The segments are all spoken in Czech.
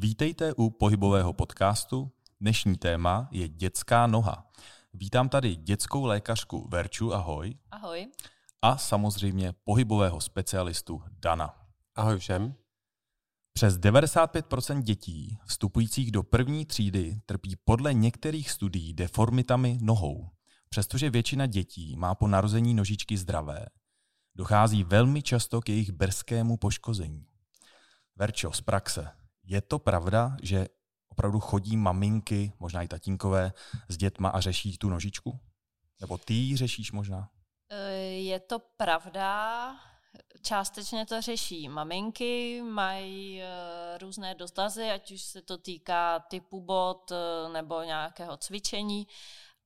Vítejte u pohybového podcastu. Dnešní téma je dětská noha. Vítám tady dětskou lékařku Verču, ahoj. Ahoj. A samozřejmě pohybového specialistu Dana. Ahoj všem. Přes 95% dětí vstupujících do první třídy trpí podle některých studií deformitami nohou. Přestože většina dětí má po narození nožičky zdravé, dochází velmi často k jejich brzkému poškození. Verčo, z praxe, je to pravda, že opravdu chodí maminky, možná i tatínkové, s dětma a řeší tu nožičku? Nebo ty ji řešíš možná? E, je to pravda. Částečně to řeší maminky, mají e, různé dotazy, ať už se to týká typu bod e, nebo nějakého cvičení.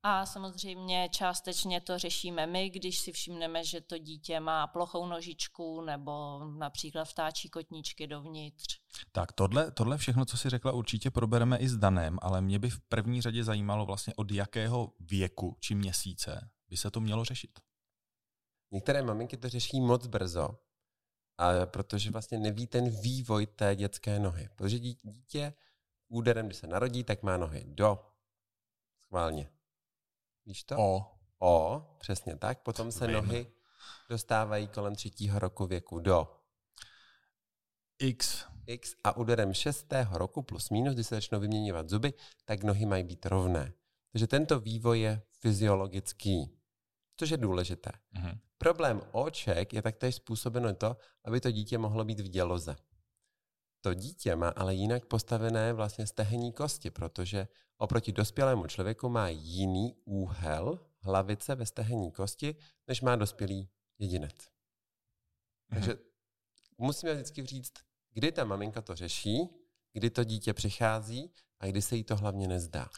A samozřejmě částečně to řešíme my, když si všimneme, že to dítě má plochou nožičku nebo například vtáčí kotníčky dovnitř. Tak tohle, tohle všechno, co si řekla, určitě probereme i s Danem, ale mě by v první řadě zajímalo vlastně od jakého věku či měsíce by se to mělo řešit. Některé maminky to řeší moc brzo, a protože vlastně neví ten vývoj té dětské nohy. Protože dítě úderem, když se narodí, tak má nohy do. Schválně. Víš to? O. O, přesně tak. Potom se Vím. nohy dostávají kolem třetího roku věku do. X. X a úderem šestého roku plus minus, kdy se začnou vyměňovat zuby, tak nohy mají být rovné. Takže tento vývoj je fyziologický, což je důležité. Mm-hmm. Problém oček je taktéž způsobeno to, aby to dítě mohlo být v děloze. To dítě má ale jinak postavené vlastně stehenní kosti, protože oproti dospělému člověku má jiný úhel hlavice ve stehenní kosti, než má dospělý jedinec. Mm-hmm. Takže musíme vždycky říct, kdy ta maminka to řeší, kdy to dítě přichází a kdy se jí to hlavně nezdá.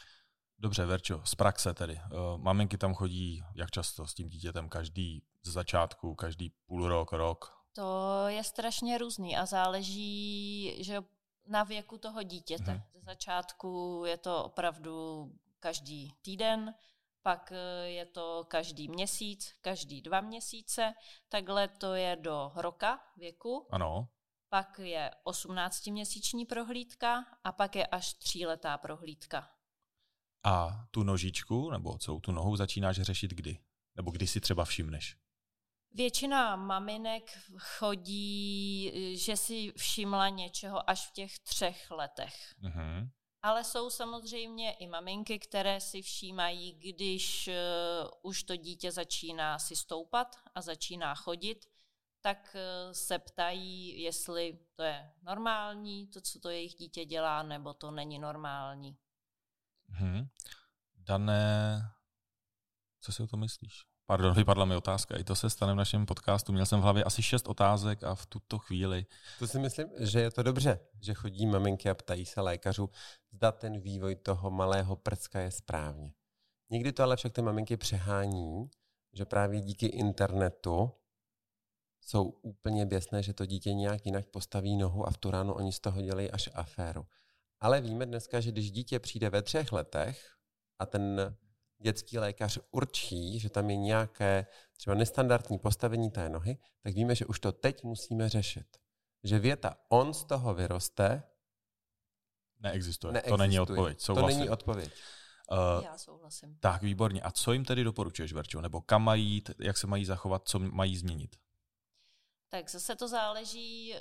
Dobře, Verčo, z praxe tedy. Uh, maminky tam chodí jak často s tím dítětem? Každý z začátku, každý půl rok, rok? To je strašně různý a záleží, že na věku toho dítěte. Mm-hmm. Ze začátku je to opravdu každý týden, pak eh, je to každý měsíc, každý dva měsíce, takhle to je do roka věku. Ano. Pak je 18-měsíční prohlídka a pak je až tříletá prohlídka. A tu nožičku, nebo celou tu nohu začínáš řešit kdy? Nebo kdy si třeba všimneš? Většina maminek chodí, že si všimla něčeho až v těch třech letech. Mm-hmm. Ale jsou samozřejmě i maminky, které si všímají, když uh, už to dítě začíná si stoupat a začíná chodit, tak uh, se ptají, jestli to je normální, to, co to jejich dítě dělá, nebo to není normální. Hmm. Dané, co si o to myslíš? Pardon, vypadla mi otázka. I to se stane v našem podcastu. Měl jsem v hlavě asi šest otázek a v tuto chvíli. To si myslím, že je to dobře, že chodí maminky a ptají se lékařů, zda ten vývoj toho malého prcka je správně. Někdy to ale však ty maminky přehání, že právě díky internetu jsou úplně běsné, že to dítě nějak jinak postaví nohu a v tu ránu oni z toho dělají až aféru. Ale víme dneska, že když dítě přijde ve třech letech a ten dětský lékař určí, že tam je nějaké třeba nestandardní postavení té nohy, tak víme, že už to teď musíme řešit. Že věta on z toho vyroste neexistuje. neexistuje. To není odpověď. Souhlasím. To není odpověď. Uh, Já souhlasím. Tak, výborně. A co jim tedy doporučuješ, Verčo? Nebo kam mají jít, jak se mají zachovat, co mají změnit? Tak zase to záleží uh,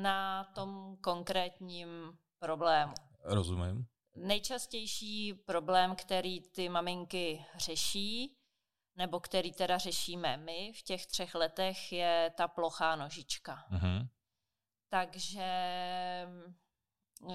na tom konkrétním problému. Rozumím. Nejčastější problém, který ty maminky řeší, nebo který teda řešíme my v těch třech letech, je ta plochá nožička. Mm-hmm. Takže uh,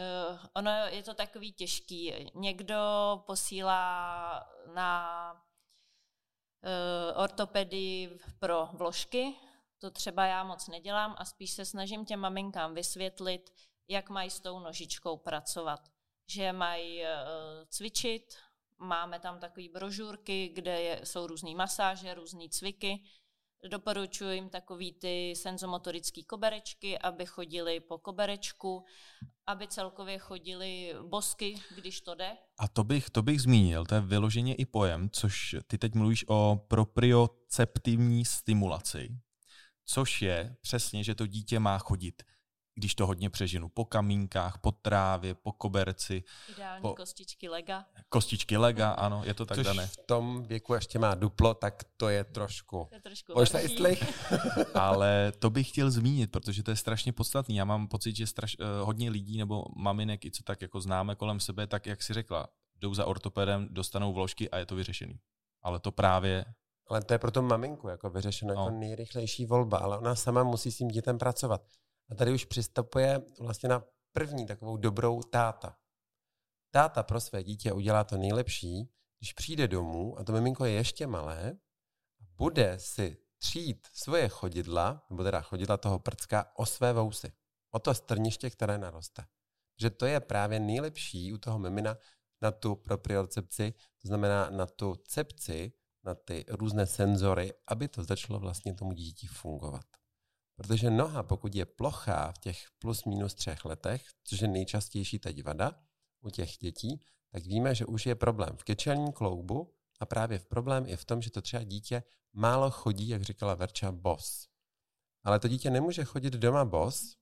ono je to takový těžký. Někdo posílá na uh, ortopedii pro vložky, to třeba já moc nedělám a spíš se snažím těm maminkám vysvětlit, jak mají s tou nožičkou pracovat že mají eh, cvičit, máme tam takové brožurky, kde jsou různé masáže, různé cviky. Doporučuji jim takový ty senzomotorické koberečky, aby chodili po koberečku, aby celkově chodili bosky, když to jde. A to bych, to bych zmínil, to je vyloženě i pojem, což ty teď mluvíš o proprioceptivní stimulaci, což je přesně, že to dítě má chodit když to hodně přežinu, po kamínkách, po trávě, po koberci. Ideální po... kostičky lega. Kostičky lega, ano, je to tak Což dané. v tom věku ještě má duplo, tak to je trošku... To je trošku Možná. Ale to bych chtěl zmínit, protože to je strašně podstatný. Já mám pocit, že straš, uh, hodně lidí nebo maminek, i co tak jako známe kolem sebe, tak jak si řekla, jdou za ortopedem, dostanou vložky a je to vyřešený. Ale to právě ale to je pro tu maminku jako vyřešeno no. jako nejrychlejší volba, ale ona sama musí s tím dětem pracovat. A tady už přistupuje vlastně na první takovou dobrou táta. Táta pro své dítě udělá to nejlepší, když přijde domů a to miminko je ještě malé, bude si třít svoje chodidla, nebo teda chodidla toho prcka, o své vousy. O to strniště, které naroste. Že to je právě nejlepší u toho mimina na tu propriocepci, to znamená na tu cepci, na ty různé senzory, aby to začalo vlastně tomu dítí fungovat. Protože noha, pokud je plochá v těch plus minus třech letech, což je nejčastější teď vada u těch dětí, tak víme, že už je problém v kečelním kloubu a právě v problém je v tom, že to třeba dítě málo chodí, jak říkala Verča, bos. Ale to dítě nemůže chodit doma bos,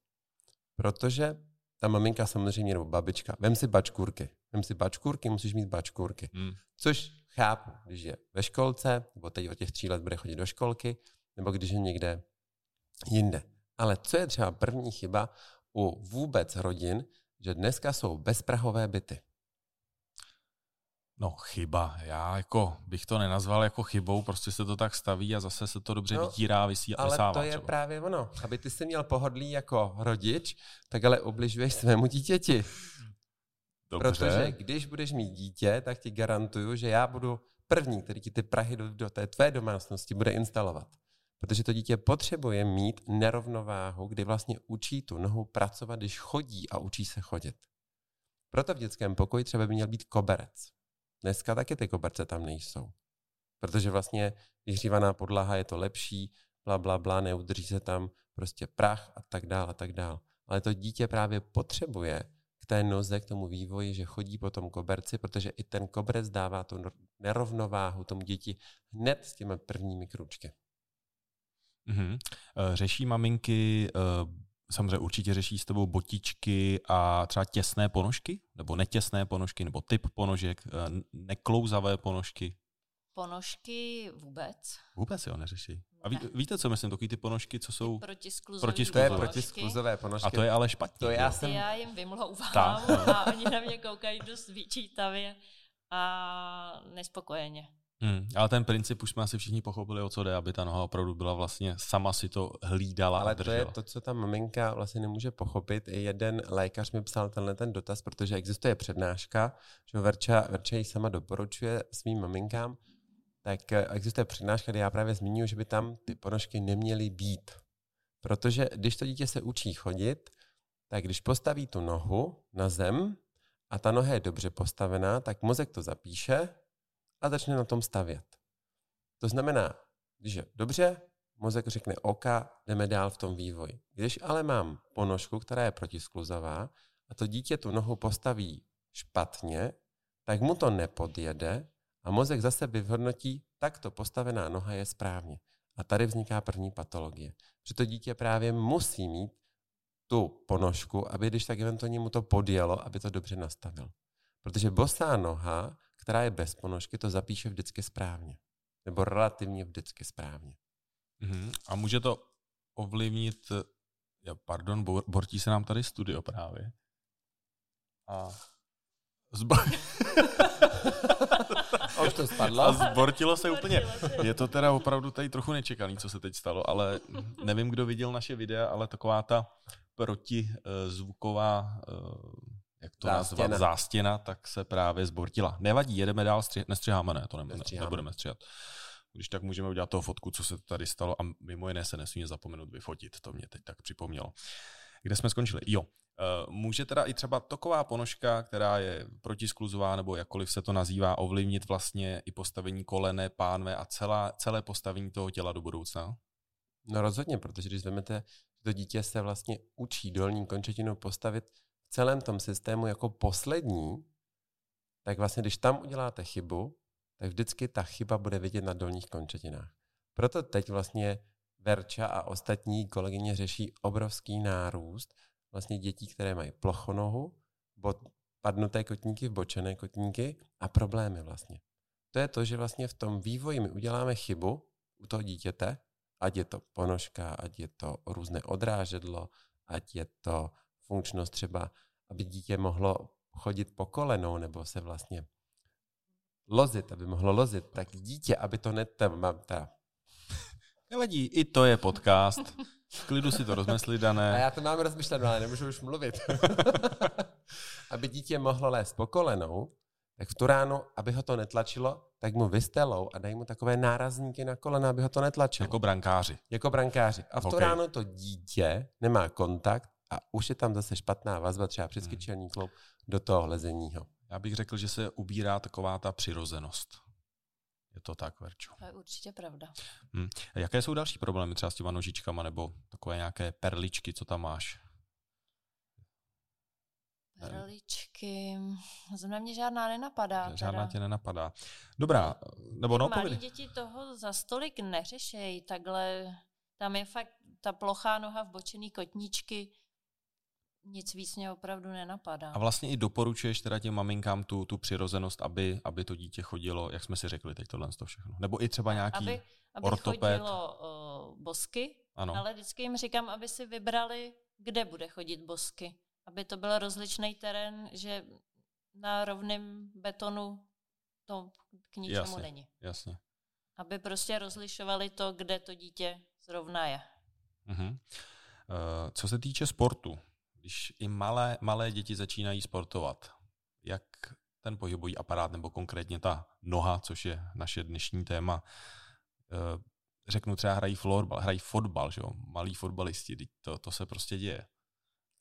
protože ta maminka samozřejmě, nebo babička, vem si bačkůrky. Vem si bačkůrky, musíš mít bačkůrky. Hmm. Což chápu, když je ve školce, nebo teď od těch tří let bude chodit do školky, nebo když je někde jinde. Ale co je třeba první chyba u vůbec rodin, že dneska jsou bezprahové byty? No chyba, já jako bych to nenazval jako chybou, prostě se to tak staví a zase se to dobře no, vytírá, vysí a Ale to je třeba. právě ono, aby ty si měl pohodlí jako rodič, tak ale ubližuješ svému dítěti. Dobře. Protože když budeš mít dítě, tak ti garantuju, že já budu první, který ti ty Prahy do, do té tvé domácnosti bude instalovat. Protože to dítě potřebuje mít nerovnováhu, kdy vlastně učí tu nohu pracovat, když chodí a učí se chodit. Proto v dětském pokoji třeba by měl být koberec. Dneska taky ty koberce tam nejsou. Protože vlastně vyhřívaná podlaha je to lepší, bla, bla, bla, neudrží se tam prostě prach a tak dál a tak dál. Ale to dítě právě potřebuje té noze, k tomu vývoji, že chodí po tom koberci, protože i ten koberec dává tu nerovnováhu tomu děti hned s těmi prvními kručky. Mm-hmm. Řeší maminky, eh, samozřejmě určitě řeší s tebou botičky a třeba těsné ponožky, nebo netěsné ponožky, nebo typ ponožek, eh, neklouzavé ponožky? Ponožky vůbec. Vůbec jo, neřeší. A ví, víte, co myslím, takový ty ponožky, co jsou protiskluzové. To je protiskluzové ponožky. A to je ale špatně. To já, jsem... já jim vymlouvám a oni na mě koukají dost vyčítavě a nespokojeně. Hmm, ale ten princip už jsme asi všichni pochopili, o co jde, aby ta noha opravdu byla vlastně sama si to hlídala Ale a to je to, co ta maminka vlastně nemůže pochopit. I jeden lékař mi psal tenhle ten dotaz, protože existuje přednáška, že Verča, Verča ji sama doporučuje svým maminkám, tak eh, existuje přednáška, kde já právě zmiňuji, že by tam ty ponožky neměly být. Protože když to dítě se učí chodit, tak když postaví tu nohu na zem a ta noha je dobře postavená, tak mozek to zapíše a začne na tom stavět. To znamená, když je dobře, mozek řekne OK, jdeme dál v tom vývoji. Když ale mám ponožku, která je protiskluzavá a to dítě tu nohu postaví špatně, tak mu to nepodjede a mozek zase vyhodnotí, takto postavená noha je správně. A tady vzniká první patologie. Že to dítě právě musí mít tu ponožku, aby když tak eventuálně mu to podjelo, aby to dobře nastavil. Protože bosá noha která je bez ponožky, to zapíše vždycky správně. Nebo relativně vždycky správně. Mm-hmm. A může to ovlivnit, ja, pardon, bortí se nám tady studio právě. A zba... A už to spadlo. A zbortilo se úplně. Je to teda opravdu tady trochu nečekaný, co se teď stalo, ale nevím, kdo viděl naše videa, ale taková ta protizvuková uh, jak to zástěna. nazvat, zástěna, tak se právě zbortila. Nevadí, jedeme dál, stři- nestřiháme, ne, to ne, nestřiháme. nebudeme stříhat. Když tak můžeme udělat toho fotku, co se tady stalo a mimo jiné se nesmí zapomenout vyfotit, to mě teď tak připomnělo. Kde jsme skončili? Jo, eh, Může teda i třeba toková ponožka, která je protiskluzová nebo jakkoliv se to nazývá, ovlivnit vlastně i postavení kolene, pánve a celá, celé postavení toho těla do budoucna? No rozhodně, protože když vezmete, to dítě se vlastně učí dolní končetinu postavit v celém tom systému jako poslední, tak vlastně když tam uděláte chybu, tak vždycky ta chyba bude vidět na dolních končetinách. Proto teď vlastně Verča a ostatní kolegyně řeší obrovský nárůst vlastně dětí, které mají plochonohu, bod, padnuté kotníky, vbočené kotníky a problémy vlastně. To je to, že vlastně v tom vývoji my uděláme chybu u toho dítěte, ať je to ponožka, ať je to různé odrážedlo, ať je to funkčnost třeba, aby dítě mohlo chodit po kolenou nebo se vlastně lozit, aby mohlo lozit, tak dítě, aby to net... Ta, Nevadí, i to je podcast. V klidu si to rozmysli, dané. A já to mám rozmyšleno, ale nemůžu už mluvit. aby dítě mohlo lézt po kolenou, tak v tu ránu, aby ho to netlačilo, tak mu vystelou a dají mu takové nárazníky na kolena, aby ho to netlačilo. Jako brankáři. Jako brankáři. A v tu okay. ránu to dítě nemá kontakt a už je tam zase špatná vazba, třeba přes kyčelní kloub, do toho lezeního. Já bych řekl, že se ubírá taková ta přirozenost. Je to tak, Verču? To je určitě pravda. Hmm. A jaké jsou další problémy třeba s těma nožičkama nebo takové nějaké perličky, co tam máš? Perličky, na mě žádná nenapadá. Žádná teda. tě nenapadá. Dobrá, nebo no, Malí děti toho za stolik neřešejí, takhle, tam je fakt ta plochá noha v bočený kotníčky, nic víc mě opravdu nenapadá. A vlastně i doporučuješ teda těm maminkám tu, tu přirozenost, aby, aby to dítě chodilo, jak jsme si řekli teď tohle to všechno. Nebo i třeba nějaký aby, aby ortoped. chodilo uh, bosky, ano. ale vždycky jim říkám, aby si vybrali, kde bude chodit bosky. Aby to byl rozličný terén, že na rovném betonu to k ničemu jasně, není. Jasně. Aby prostě rozlišovali to, kde to dítě zrovna je. Uh-huh. Uh, co se týče sportu, když i malé, malé děti začínají sportovat, jak ten pohybový aparát nebo konkrétně ta noha, což je naše dnešní téma, eh, řeknu třeba hrají florbal, hrají fotbal, že jo? malí fotbalisti, to, to se prostě děje.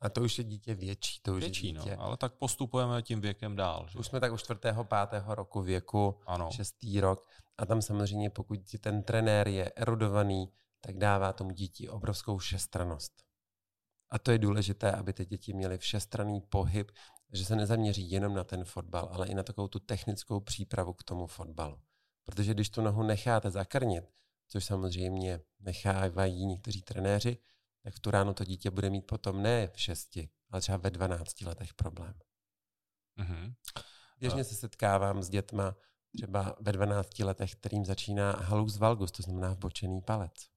A to už je dítě větší, to už větší, je no, dítě. No, ale tak postupujeme tím věkem dál. Že? Už jsme tak u čtvrtého, pátého roku věku, ano. šestý rok. A tam samozřejmě, pokud ten trenér je erudovaný, tak dává tomu dítí obrovskou všestranost. A to je důležité, aby ty děti měly všestranný pohyb, že se nezaměří jenom na ten fotbal, ale i na takovou tu technickou přípravu k tomu fotbalu. Protože když tu nohu necháte zakrnit, což samozřejmě nechávají někteří trenéři, tak v tu ráno to dítě bude mít potom ne v šesti, ale třeba ve 12 letech problém. Mm-hmm. Běžně se setkávám s dětma třeba ve 12 letech, kterým začíná halus valgus, to znamená vbočený palec.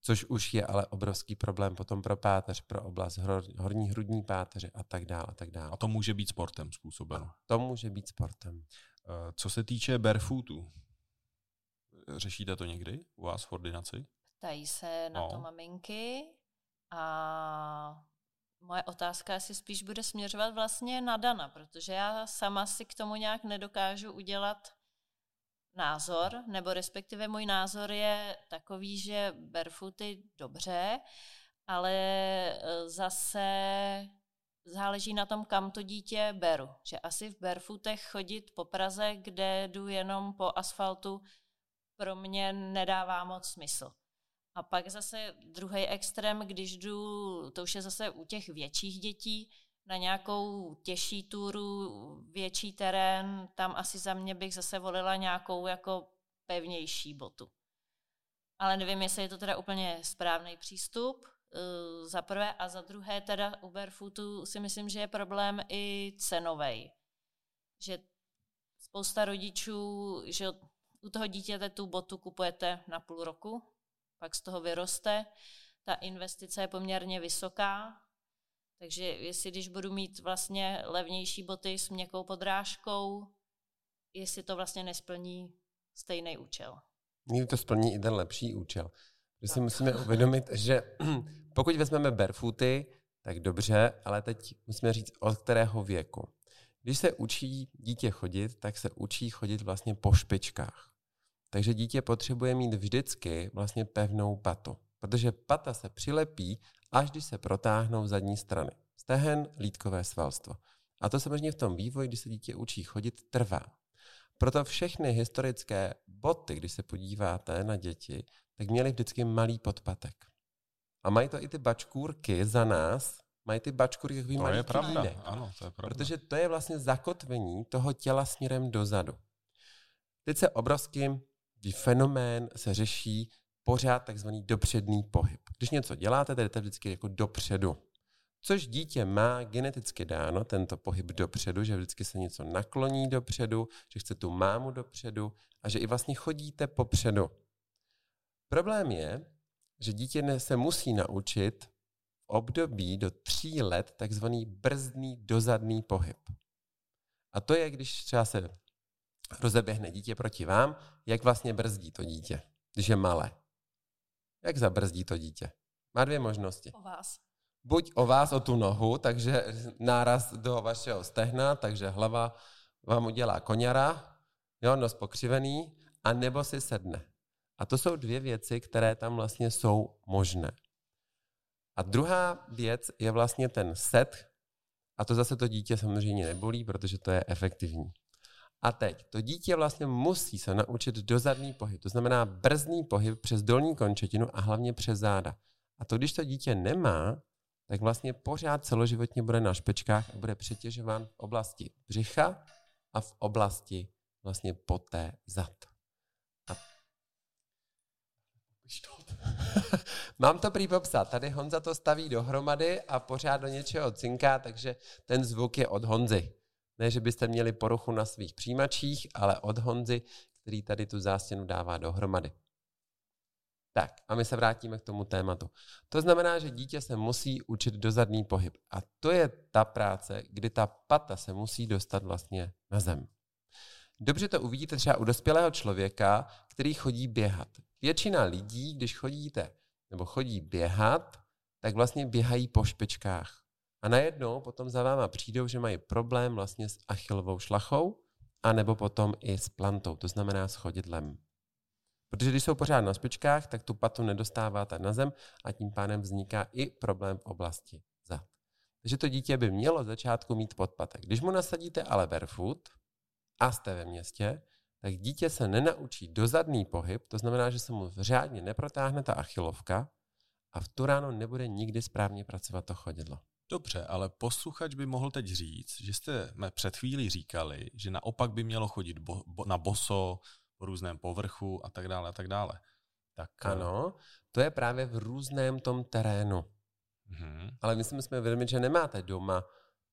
Což už je ale obrovský problém potom pro páteř, pro oblast hor, horní hrudní páteře a tak dále. A, tak dále. a to může být sportem způsobeno. A to může být sportem. Eh, co se týče barefootu, řešíte to někdy u vás v ordinaci? Ptají se na no. to maminky a moje otázka si spíš bude směřovat vlastně na Dana, protože já sama si k tomu nějak nedokážu udělat názor, nebo respektive můj názor je takový, že barefooty dobře, ale e, zase záleží na tom, kam to dítě beru. Že asi v barefootech chodit po Praze, kde jdu jenom po asfaltu, pro mě nedává moc smysl. A pak zase druhý extrém, když jdu, to už je zase u těch větších dětí, na nějakou těžší túru, větší terén, tam asi za mě bych zase volila nějakou jako pevnější botu. Ale nevím, jestli je to teda úplně správný přístup, uh, za prvé, a za druhé teda u barefootu si myslím, že je problém i cenový. Že spousta rodičů, že u toho dítěte tu botu kupujete na půl roku, pak z toho vyroste, ta investice je poměrně vysoká, takže jestli když budu mít vlastně levnější boty s měkkou podrážkou, jestli to vlastně nesplní stejný účel. Někdy to splní i ten lepší účel. Protože si musíme uvědomit, že pokud vezmeme barefooty, tak dobře, ale teď musíme říct, od kterého věku. Když se učí dítě chodit, tak se učí chodit vlastně po špičkách. Takže dítě potřebuje mít vždycky vlastně pevnou patu, protože pata se přilepí až když se protáhnou zadní strany. Stehen, lítkové svalstvo. A to samozřejmě v tom vývoji, když se dítě učí chodit, trvá. Proto všechny historické boty, když se podíváte na děti, tak měly vždycky malý podpatek. A mají to i ty bačkůrky za nás, mají ty bačkůrky takový to malý je pravda. Ano, to je pravda. Protože to je vlastně zakotvení toho těla směrem dozadu. Teď se obrovský fenomén se řeší pořád takzvaný dopředný pohyb. Když něco děláte, tak jdete vždycky jako dopředu. Což dítě má geneticky dáno, tento pohyb dopředu, že vždycky se něco nakloní dopředu, že chce tu mámu dopředu a že i vlastně chodíte popředu. Problém je, že dítě se musí naučit v období do tří let takzvaný brzdný dozadný pohyb. A to je, když třeba se rozeběhne dítě proti vám, jak vlastně brzdí to dítě, když je malé. Jak zabrzdí to dítě? Má dvě možnosti. O vás. Buď o vás, o tu nohu, takže náraz do vašeho stehna, takže hlava vám udělá koněra, jo, nos pokřivený, a nebo si sedne. A to jsou dvě věci, které tam vlastně jsou možné. A druhá věc je vlastně ten set, a to zase to dítě samozřejmě nebolí, protože to je efektivní. A teď, to dítě vlastně musí se naučit dozadný pohyb, to znamená brzdný pohyb přes dolní končetinu a hlavně přes záda. A to, když to dítě nemá, tak vlastně pořád celoživotně bude na špečkách a bude přetěžován v oblasti břicha a v oblasti vlastně poté zad. A... Mám to prý popsat. Tady Honza to staví dohromady a pořád do něčeho cinká, takže ten zvuk je od Honzy. Ne, že byste měli poruchu na svých přijímačích, ale od Honzy, který tady tu zástěnu dává dohromady. Tak a my se vrátíme k tomu tématu. To znamená, že dítě se musí učit dozadný pohyb. A to je ta práce, kdy ta pata se musí dostat vlastně na zem. Dobře to uvidíte třeba u dospělého člověka, který chodí běhat. Většina lidí, když chodíte nebo chodí běhat, tak vlastně běhají po špičkách. A najednou potom za váma přijdou, že mají problém vlastně s achilovou šlachou, anebo potom i s plantou, to znamená s chodidlem. Protože když jsou pořád na špičkách, tak tu patu nedostáváte na zem a tím pádem vzniká i problém v oblasti zad. Takže to dítě by mělo začátku mít podpatek. Když mu nasadíte ale barefoot a jste ve městě, tak dítě se nenaučí dozadný pohyb, to znamená, že se mu řádně neprotáhne ta achilovka a v tu ráno nebude nikdy správně pracovat to chodidlo. Dobře, ale posluchač by mohl teď říct, že jste před chvílí říkali, že naopak by mělo chodit bo, bo, na boso, v různém povrchu a tak dále a tak dále. Tak, eh, ano, to je právě v různém tom terénu. Mm-hmm. Ale my si musíme vědomit, že nemáte doma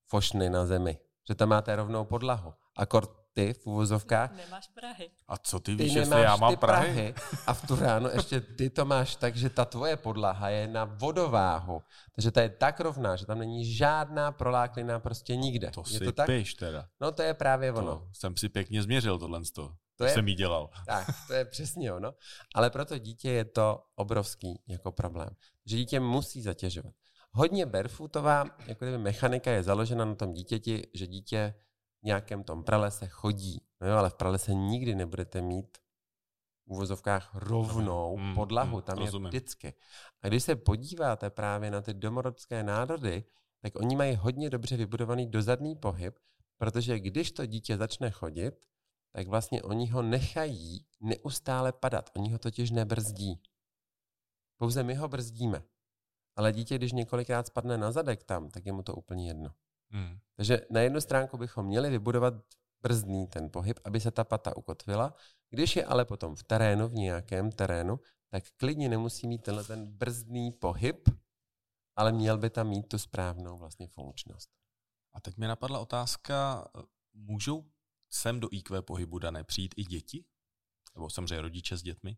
fošny na zemi, že tam máte rovnou podlahu. Akord ty v uvozovkách. Nemáš Prahy. A co ty víš, ty jestli já mám Prahy? Prahy? A v tu ráno ještě ty to máš tak, že ta tvoje podlaha je na vodováhu. Takže ta je tak rovná, že tam není žádná proláklina prostě nikde. To je si to tak? píš teda. No to je právě to ono. jsem si pěkně změřil tohle. To je, jsem jí dělal. Tak, to je přesně ono. Ale pro to dítě je to obrovský jako problém. Že dítě musí zatěžovat. Hodně barefootová jako mechanika je založena na tom dítěti, že dítě nějakém tom pralese chodí. No jo, ale v pralese nikdy nebudete mít v uvozovkách rovnou mm, podlahu, tam mm, je vždycky. A když se podíváte právě na ty domorodské národy, tak oni mají hodně dobře vybudovaný dozadný pohyb, protože když to dítě začne chodit, tak vlastně oni ho nechají neustále padat. Oni ho totiž nebrzdí. Pouze my ho brzdíme. Ale dítě, když několikrát spadne na zadek tam, tak je mu to úplně jedno. Hmm. Takže na jednu stránku bychom měli vybudovat brzdný ten pohyb, aby se ta pata ukotvila. Když je ale potom v terénu, v nějakém terénu, tak klidně nemusí mít tenhle ten brzdný pohyb, ale měl by tam mít tu správnou vlastně funkčnost. A teď mi napadla otázka, můžou sem do IQ pohybu dané přijít i děti? Nebo samozřejmě rodiče s dětmi?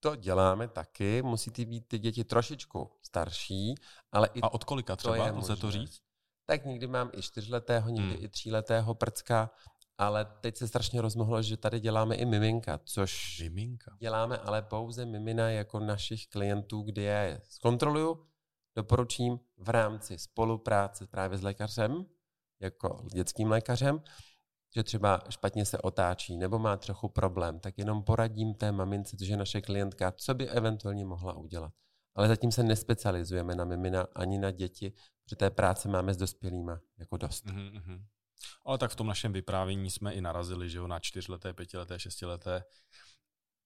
To děláme taky, musí ty být ty děti trošičku starší, ale i A od kolika třeba, to je lze to říct? Tak někdy mám i čtyřletého, někdy hmm. i tříletého prcka, ale teď se strašně rozmohlo, že tady děláme i miminka, což miminka. děláme ale pouze mimina jako našich klientů, kdy já je zkontroluju, doporučím v rámci spolupráce právě s lékařem, jako dětským lékařem, že třeba špatně se otáčí nebo má trochu problém, tak jenom poradím té mamince, což je naše klientka, co by eventuálně mohla udělat. Ale zatím se nespecializujeme na mimina ani na děti, že té práce máme s dospělýma jako dost. Mm-hmm. Ale tak v tom našem vyprávění jsme i narazili, že jo, na čtyřleté, pětileté, šestileté.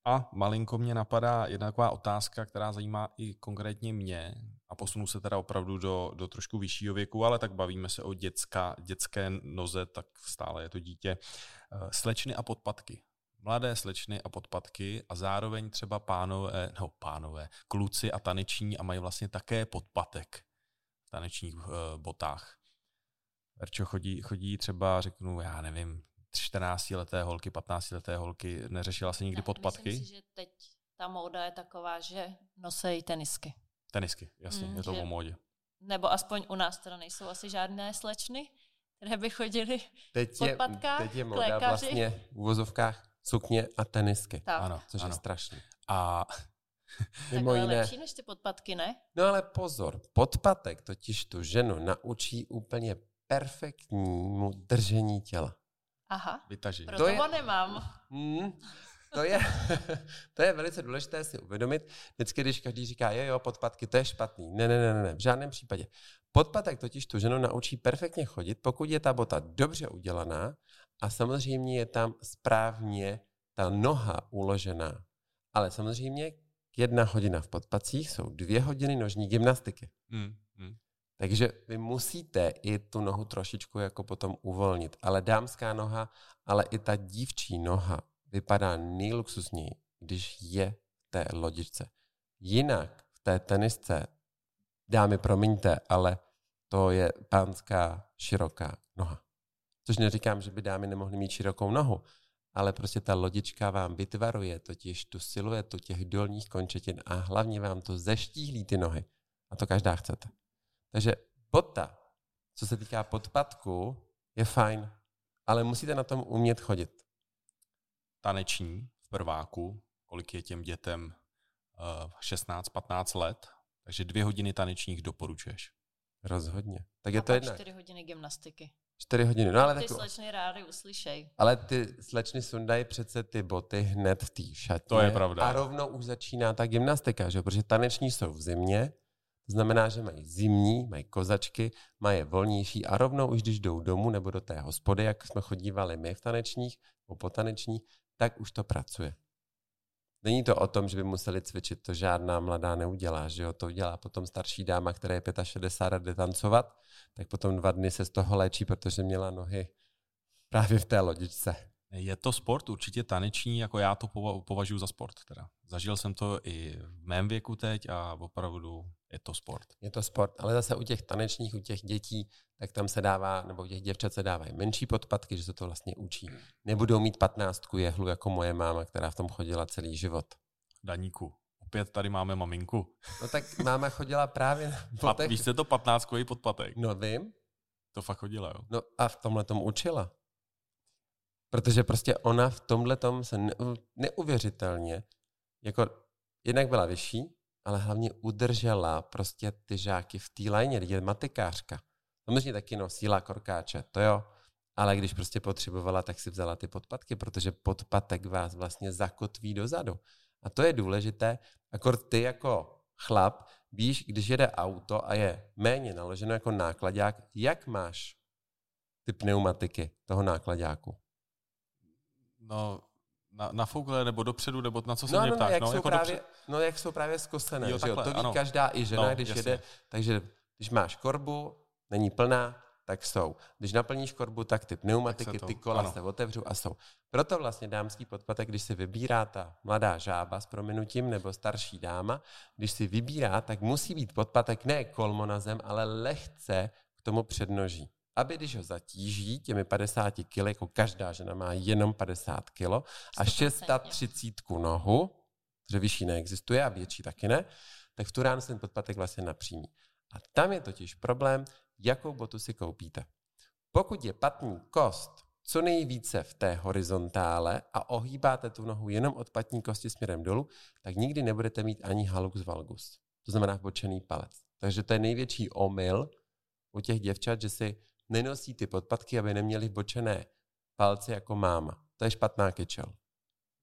A malinko mě napadá jedna taková otázka, která zajímá i konkrétně mě a posunu se teda opravdu do, do trošku vyššího věku, ale tak bavíme se o dětská, dětské noze, tak stále je to dítě. Eh, slečny a podpatky. Mladé slečny a podpatky a zároveň třeba pánové, no pánové, kluci a taneční a mají vlastně také podpatek tanečních uh, botách. Verčo chodí, chodí třeba, řeknu, já nevím, 14-leté holky, 15-leté holky, neřešila se nikdy ne, podpatky? Myslím si, že teď ta móda je taková, že nosejí tenisky. Tenisky, jasně, mm, je to že, o módě. Nebo aspoň u nás teda nejsou asi žádné slečny, které by chodily teď je, podpatkách, Teď je móda vlastně v uvozovkách sukně a tenisky. Tak. Ano, což ano. je strašný. A Mimo jiné. lepší než ty podpatky, ne? No ale pozor, podpatek totiž tu ženu naučí úplně perfektnímu držení těla. Aha, Vytažení. proto to je, ho nemám. Mm, to je, to je velice důležité si uvědomit. Vždycky, když každý říká, jo, jo, podpatky, to je špatný. Ne, ne, ne, ne, v žádném případě. Podpatek totiž tu ženu naučí perfektně chodit, pokud je ta bota dobře udělaná a samozřejmě je tam správně ta noha uložená. Ale samozřejmě jedna hodina v podpacích jsou dvě hodiny nožní gymnastiky. Mm, mm. Takže vy musíte i tu nohu trošičku jako potom uvolnit. Ale dámská noha, ale i ta dívčí noha vypadá nejluxusněji, když je v té lodičce. Jinak v té tenisce, dámy, promiňte, ale to je pánská široká noha. Což neříkám, že by dámy nemohly mít širokou nohu, ale prostě ta lodička vám vytvaruje totiž tu siluetu těch dolních končetin a hlavně vám to zeštíhlí ty nohy. A to každá chcete. Takže bota, co se týká podpadku, je fajn, ale musíte na tom umět chodit. Taneční v prváku, kolik je těm dětem uh, eh, 16-15 let, takže dvě hodiny tanečních doporučuješ. Rozhodně. Tak je a to jedna. čtyři hodiny gymnastiky. Čtyři hodiny. No, ale ty tak... slečny rády uslyšej. Ale ty slečny sundají přece ty boty hned v té šatně. To je pravda. A rovnou už začíná ta gymnastika, že? protože taneční jsou v zimě, to znamená, že mají zimní, mají kozačky, mají je volnější a rovnou už když jdou domů nebo do té hospody, jak jsme chodívali my v tanečních, nebo po tanečních, tak už to pracuje. Není to o tom, že by museli cvičit, to žádná mladá neudělá, že jo, to udělá potom starší dáma, která je 65 a jde tancovat, tak potom dva dny se z toho léčí, protože měla nohy právě v té lodičce. Je to sport, určitě taneční, jako já to považuji za sport. Teda. Zažil jsem to i v mém věku teď a opravdu je to sport. Je to sport, ale zase u těch tanečních, u těch dětí, tak tam se dává, nebo u těch děvčat se dávají menší podpatky, že se to vlastně učí. Nebudou mít patnáctku jehlu jako moje máma, která v tom chodila celý život. Daníku, opět tady máme maminku. No tak máma chodila právě na potech. Víš, co to patnáctkový podpatek? No vím. To fakt chodila, jo? No a v tomhle tom učila. Protože prostě ona v tomhle tom se neuvěřitelně, jako jednak byla vyšší, ale hlavně udržela prostě ty žáky v té lajně, je matikářka. Samozřejmě taky nosila korkáče, to jo, ale když prostě potřebovala, tak si vzala ty podpatky, protože podpatek vás vlastně zakotví dozadu. A to je důležité, akord ty jako chlap víš, když jede auto a je méně naloženo jako nákladák, jak máš ty pneumatiky toho nákladáku? No, na, na foukle, nebo dopředu, nebo na co se no, mě no, ptáš? No, jak, no, jsou jako právě, dopřed... no, jak jsou právě zkosené, jo, že jo? to ví ano. každá i žena, no, když jasně. jede. Takže když máš korbu, není plná, tak jsou. Když naplníš korbu, tak ty pneumatiky, tak ty kola ano. se otevřou a jsou. Proto vlastně dámský podpatek, když si vybírá ta mladá žába s prominutím nebo starší dáma, když si vybírá, tak musí být podpatek ne kolmo na zem, ale lehce k tomu přednoží aby když ho zatíží těmi 50 kg, jako každá žena má jenom 50 kg a 630 nohu, že vyšší neexistuje a větší taky ne, tak v tu ránu se ten podpatek vlastně napřímí. A tam je totiž problém, jakou botu si koupíte. Pokud je patní kost co nejvíce v té horizontále a ohýbáte tu nohu jenom od patní kosti směrem dolů, tak nikdy nebudete mít ani halux valgus. To znamená bočený palec. Takže to je největší omyl u těch děvčat, že si nenosí ty podpatky, aby neměli bočené palce jako máma. To je špatná kečel.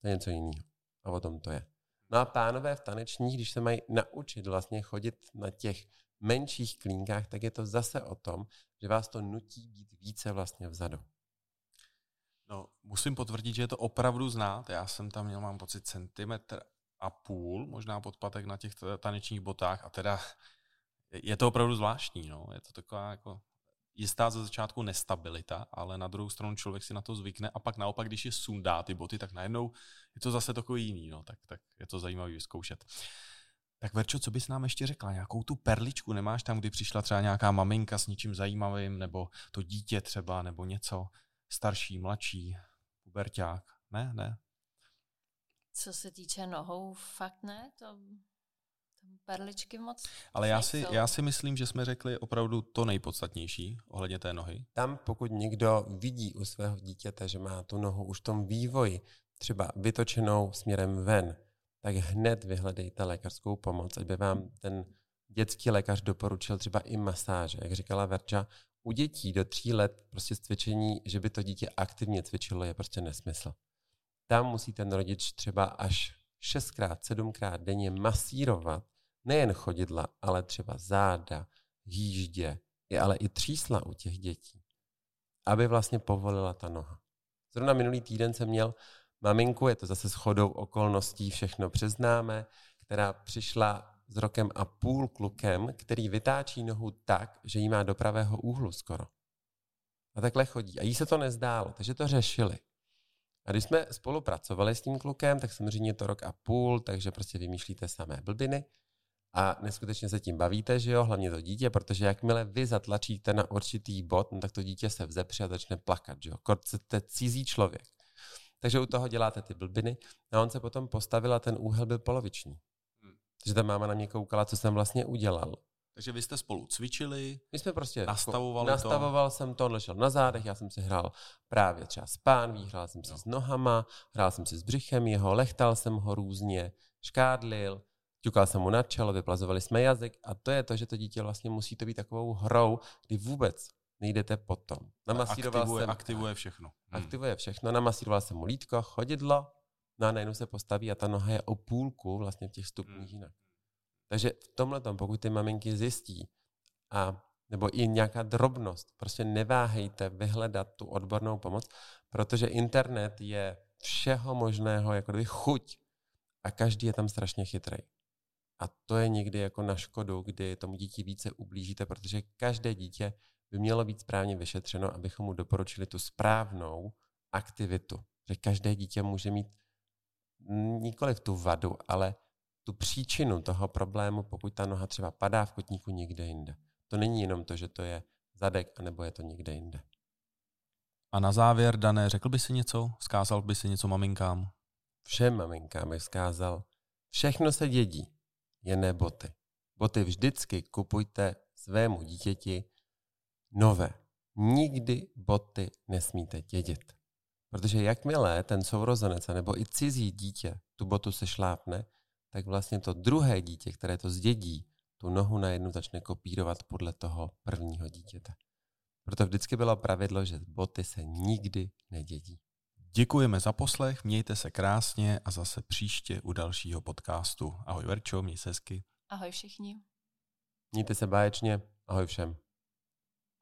To je něco jiného. A o tom to je. No a pánové v tanečních, když se mají naučit vlastně chodit na těch menších klínkách, tak je to zase o tom, že vás to nutí být více vlastně vzadu. No, musím potvrdit, že je to opravdu znát. Já jsem tam měl, mám pocit, centimetr a půl, možná podpatek na těch tanečních botách a teda je to opravdu zvláštní, no. Je to taková jako jistá ze začátku nestabilita, ale na druhou stranu člověk si na to zvykne a pak naopak, když je sundá ty boty, tak najednou je to zase takový jiný, no, tak, tak je to zajímavé vyzkoušet. Tak Verčo, co bys nám ještě řekla? Nějakou tu perličku nemáš tam, kdy přišla třeba nějaká maminka s něčím zajímavým, nebo to dítě třeba, nebo něco starší, mladší, puberťák? Ne, ne. Co se týče nohou, fakt ne, to perličky moc Ale já si, já si myslím, že jsme řekli opravdu to nejpodstatnější ohledně té nohy. Tam, pokud někdo vidí u svého dítěte, že má tu nohu už v tom vývoji třeba vytočenou směrem ven, tak hned vyhledejte lékařskou pomoc, aby vám ten dětský lékař doporučil třeba i masáže. Jak říkala Verča, u dětí do tří let prostě cvičení, že by to dítě aktivně cvičilo, je prostě nesmysl. Tam musí ten rodič třeba až šestkrát, sedmkrát denně masírovat nejen chodidla, ale třeba záda, jíždě, ale i třísla u těch dětí, aby vlastně povolila ta noha. Zrovna minulý týden jsem měl maminku, je to zase shodou okolností, všechno přiznáme, která přišla s rokem a půl klukem, který vytáčí nohu tak, že jí má do pravého úhlu skoro. A takhle chodí. A jí se to nezdálo, takže to řešili. A když jsme spolupracovali s tím klukem, tak samozřejmě to rok a půl, takže prostě vymýšlíte samé blbiny a neskutečně se tím bavíte, že jo, hlavně to dítě, protože jakmile vy zatlačíte na určitý bod, no, tak to dítě se vzepře a začne plakat, že jo. Kort jste cizí člověk. Takže u toho děláte ty blbiny a on se potom postavil a ten úhel byl poloviční. Hmm. Takže ta máma na mě koukala, co jsem vlastně udělal. Takže vy jste spolu cvičili, My jsme prostě nastavovali nastavoval to. jsem to, ležel na zádech, já jsem si hrál právě třeba s pánví, hrál jsem si no. s nohama, hrál jsem si s břichem jeho, lechtal jsem ho různě, škádlil, ťukal jsem mu na čelo, vyplazovali jsme jazyk a to je to, že to dítě vlastně musí to být takovou hrou, kdy vůbec nejdete potom. Namasíroval aktivuje, jsem, aktivuje všechno. Hmm. Aktivuje všechno, namasíroval jsem mu lítko, chodidlo, no a najednou se postaví a ta noha je o půlku vlastně v těch stupních hmm. jinak. Takže v tomhle tom, pokud ty maminky zjistí, a nebo i nějaká drobnost, prostě neváhejte vyhledat tu odbornou pomoc, protože internet je všeho možného, jako kdyby chuť a každý je tam strašně chytrý. A to je někdy jako na škodu, kdy tomu dítě více ublížíte, protože každé dítě by mělo být správně vyšetřeno, abychom mu doporučili tu správnou aktivitu. Že každé dítě může mít nikoli tu vadu, ale tu příčinu toho problému, pokud ta noha třeba padá v kotníku někde jinde. To není jenom to, že to je zadek, anebo je to někde jinde. A na závěr, Dané, řekl by si něco? Skázal by si něco maminkám? Všem maminkám bych skázal. Všechno se dědí jen boty. Boty vždycky kupujte svému dítěti nové. Nikdy boty nesmíte dědit. Protože jakmile ten sourozenec nebo i cizí dítě tu botu se šlápne, tak vlastně to druhé dítě, které to zdědí, tu nohu najednou začne kopírovat podle toho prvního dítěte. Proto vždycky bylo pravidlo, že boty se nikdy nedědí. Děkujeme za poslech, mějte se krásně a zase příště u dalšího podcastu. Ahoj Verčo, měj se hezky. Ahoj všichni. Mějte se báječně, ahoj všem.